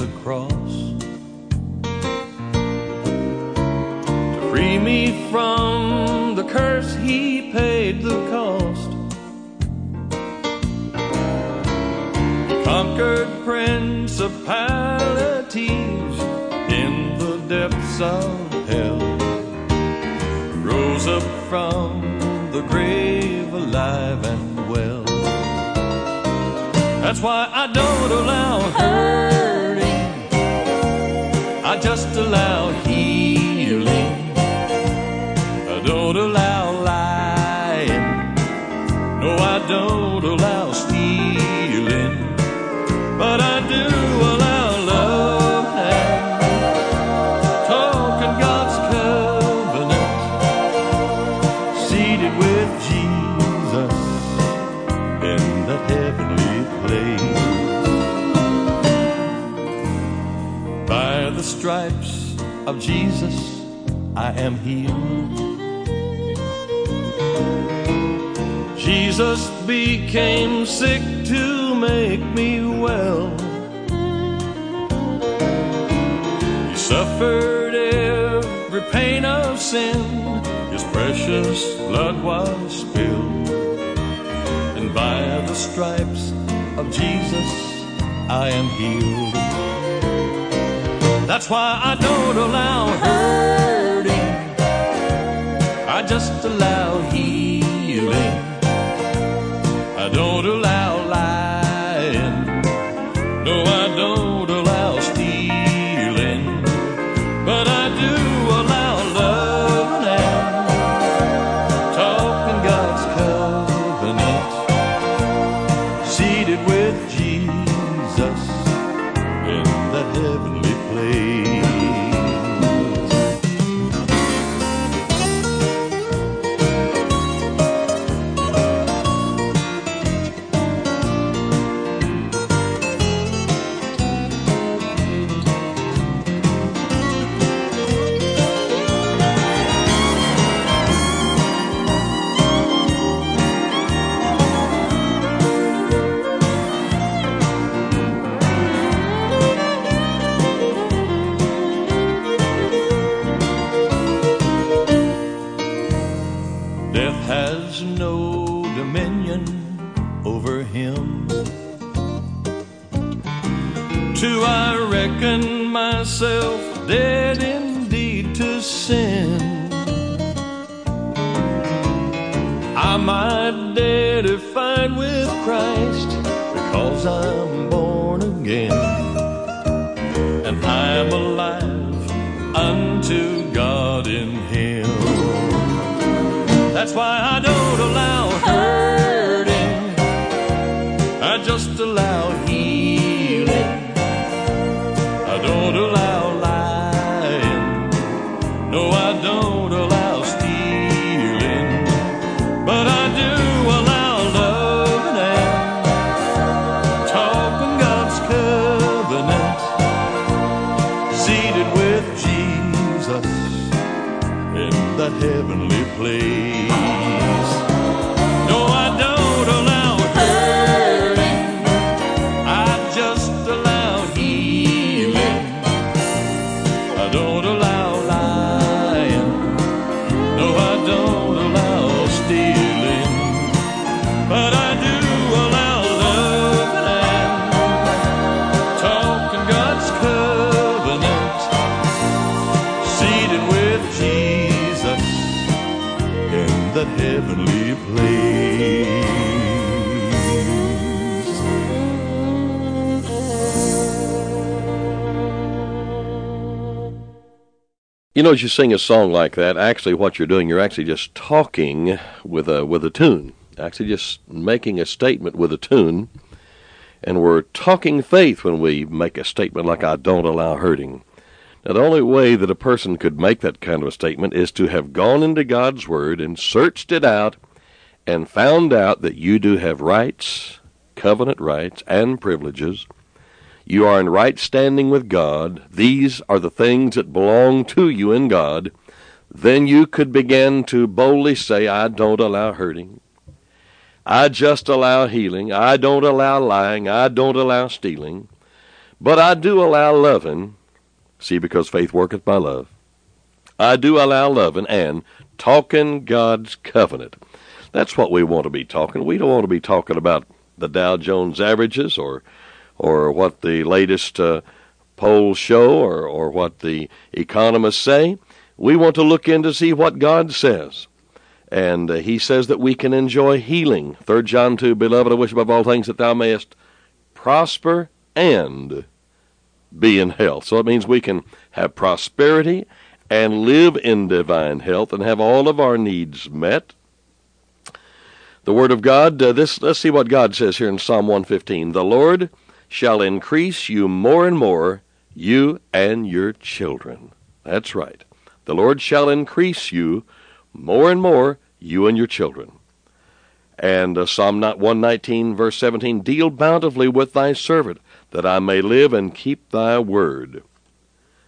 The cross to free me from the curse he paid the cost. He conquered principalities in the depths of hell, rose up from the grave alive and well. That's why I don't allow hurting. I just allow healing. I don't allow lying. No, I don't allow stealing. But I do allow love and talking God's covenant. Seated with Jesus in that heavenly place. Stripes of Jesus, I am healed. Jesus became sick to make me well. He suffered every pain of sin. His precious blood was spilled and by the stripes of Jesus I am healed. That's why I don't allow hurting, I just allow healing. I don't allow reckon myself dead indeed to sin. I might identified with Christ because I'm born again. And I'm alive unto God in Him. That's why I don't allow You know, as you sing a song like that, actually what you're doing, you're actually just talking with a with a tune. Actually just making a statement with a tune. And we're talking faith when we make a statement like I don't allow hurting. Now the only way that a person could make that kind of a statement is to have gone into God's word and searched it out and found out that you do have rights, covenant rights and privileges you are in right standing with God, these are the things that belong to you in God, then you could begin to boldly say, I don't allow hurting. I just allow healing. I don't allow lying. I don't allow stealing. But I do allow loving. See, because faith worketh by love. I do allow loving and talking God's covenant. That's what we want to be talking. We don't want to be talking about the Dow Jones averages or or what the latest uh, polls show or, or what the economists say. We want to look in to see what God says. And uh, he says that we can enjoy healing. 3 John 2, Beloved, I wish above all things that thou mayest prosper and be in health. So it means we can have prosperity and live in divine health and have all of our needs met. The Word of God, uh, this, let's see what God says here in Psalm 115. The Lord shall increase you more and more, you and your children. That's right. The Lord shall increase you more and more, you and your children. And uh, Psalm 119, verse 17 Deal bountifully with thy servant, that I may live and keep thy word.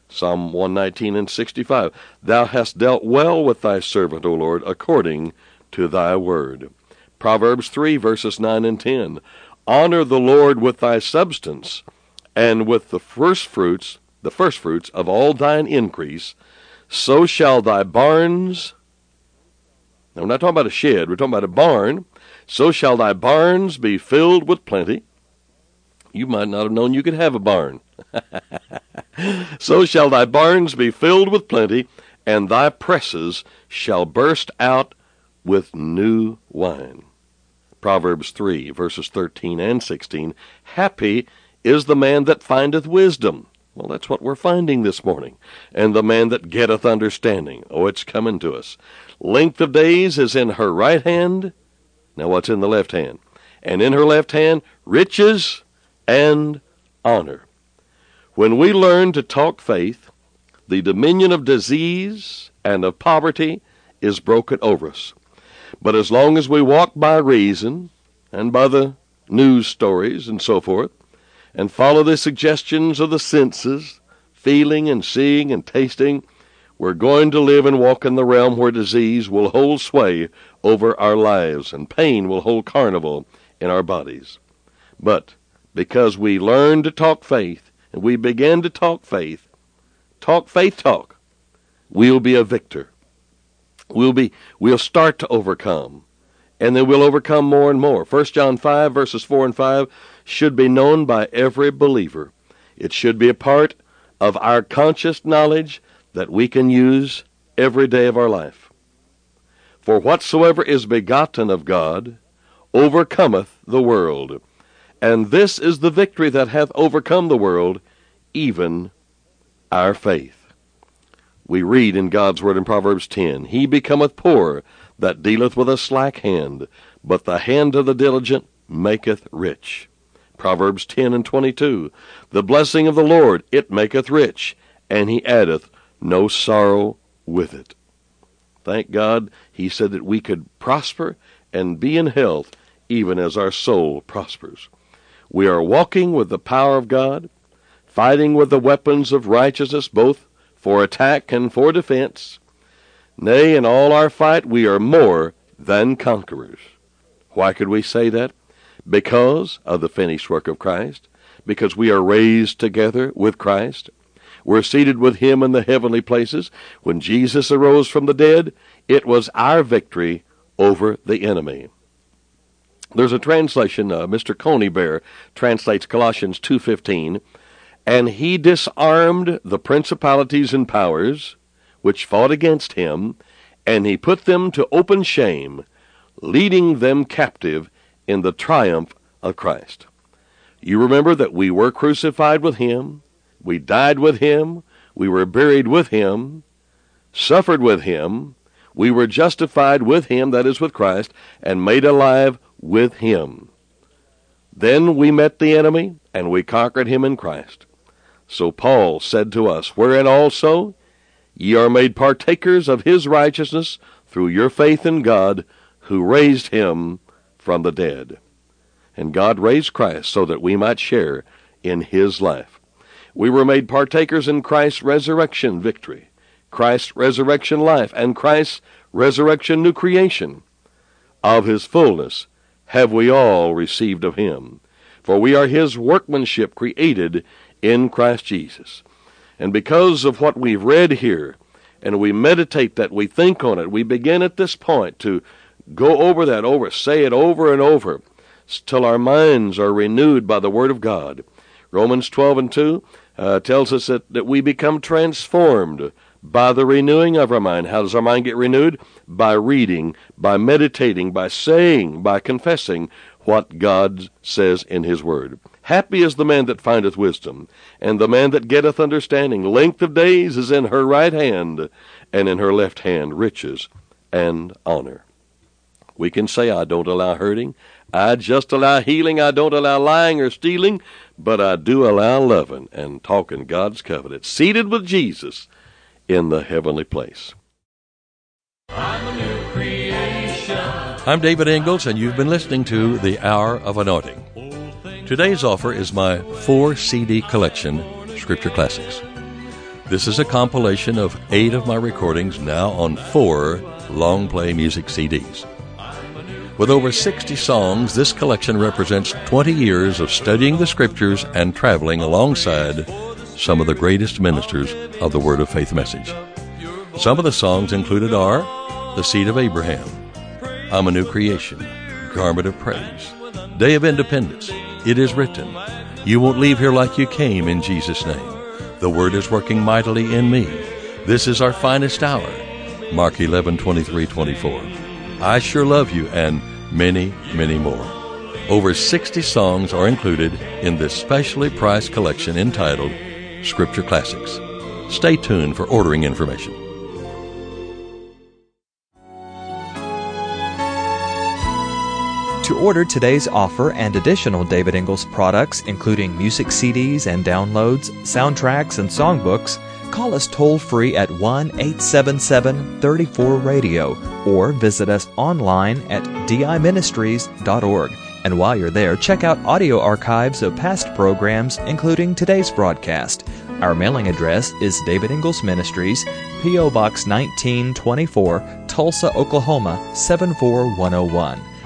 Psalm 119 and 65 Thou hast dealt well with thy servant, O Lord, according to thy word. Proverbs 3, verses 9 and 10 Honor the Lord with thy substance, and with the first fruits, the first fruits of all thine increase, so shall thy barns. Now, we're not talking about a shed, we're talking about a barn. So shall thy barns be filled with plenty. You might not have known you could have a barn. so shall thy barns be filled with plenty, and thy presses shall burst out with new wine. Proverbs 3, verses 13 and 16. Happy is the man that findeth wisdom. Well, that's what we're finding this morning. And the man that getteth understanding. Oh, it's coming to us. Length of days is in her right hand. Now, what's in the left hand? And in her left hand, riches and honor. When we learn to talk faith, the dominion of disease and of poverty is broken over us. But as long as we walk by reason and by the news stories and so forth, and follow the suggestions of the senses, feeling and seeing and tasting, we're going to live and walk in the realm where disease will hold sway over our lives and pain will hold carnival in our bodies. But because we learn to talk faith and we begin to talk faith, talk faith talk, we'll be a victor we'll be we'll start to overcome and then we'll overcome more and more. 1 john 5 verses 4 and 5 should be known by every believer. It should be a part of our conscious knowledge that we can use every day of our life. For whatsoever is begotten of god overcometh the world and this is the victory that hath overcome the world even our faith we read in God's word in Proverbs 10, He becometh poor that dealeth with a slack hand, but the hand of the diligent maketh rich. Proverbs 10 and 22, The blessing of the Lord, it maketh rich, and he addeth no sorrow with it. Thank God, he said that we could prosper and be in health even as our soul prospers. We are walking with the power of God, fighting with the weapons of righteousness, both for attack and for defense. Nay, in all our fight we are more than conquerors. Why could we say that? Because of the finished work of Christ, because we are raised together with Christ. We're seated with Him in the heavenly places. When Jesus arose from the dead, it was our victory over the enemy. There's a translation, uh, Mr. Conybeare translates Colossians 2.15, and he disarmed the principalities and powers which fought against him, and he put them to open shame, leading them captive in the triumph of Christ. You remember that we were crucified with him, we died with him, we were buried with him, suffered with him, we were justified with him, that is, with Christ, and made alive with him. Then we met the enemy, and we conquered him in Christ. So Paul said to us, Wherein also ye are made partakers of his righteousness through your faith in God, who raised him from the dead. And God raised Christ so that we might share in his life. We were made partakers in Christ's resurrection victory, Christ's resurrection life, and Christ's resurrection new creation. Of his fullness have we all received of him. For we are his workmanship created in Christ Jesus. And because of what we've read here, and we meditate that, we think on it, we begin at this point to go over that over, say it over and over, till our minds are renewed by the Word of God. Romans 12 and 2 uh, tells us that, that we become transformed by the renewing of our mind. How does our mind get renewed? By reading, by meditating, by saying, by confessing what God says in His Word. Happy is the man that findeth wisdom, and the man that getteth understanding. Length of days is in her right hand, and in her left hand riches and honor. We can say, I don't allow hurting. I just allow healing. I don't allow lying or stealing, but I do allow loving and talking God's covenant, seated with Jesus in the heavenly place. I'm, I'm David Ingles, and you've been listening to The Hour of Anointing. Today's offer is my four CD collection, Scripture Classics. This is a compilation of eight of my recordings now on four long play music CDs. With over 60 songs, this collection represents 20 years of studying the Scriptures and traveling alongside some of the greatest ministers of the Word of Faith message. Some of the songs included are The Seed of Abraham, I'm a New Creation, Garment of Praise, Day of Independence, It is Written, You Won't Leave Here Like You Came in Jesus' name, The Word is Working Mightily in Me, This is Our Finest Hour, Mark 11, 23, 24, I Sure Love You, and many, many more. Over 60 songs are included in this specially priced collection entitled Scripture Classics. Stay tuned for ordering information. To order today's offer and additional David Ingles products, including music CDs and downloads, soundtracks, and songbooks, call us toll free at 1 877 34 Radio or visit us online at diministries.org. And while you're there, check out audio archives of past programs, including today's broadcast. Our mailing address is David Ingles Ministries, P.O. Box 1924, Tulsa, Oklahoma 74101.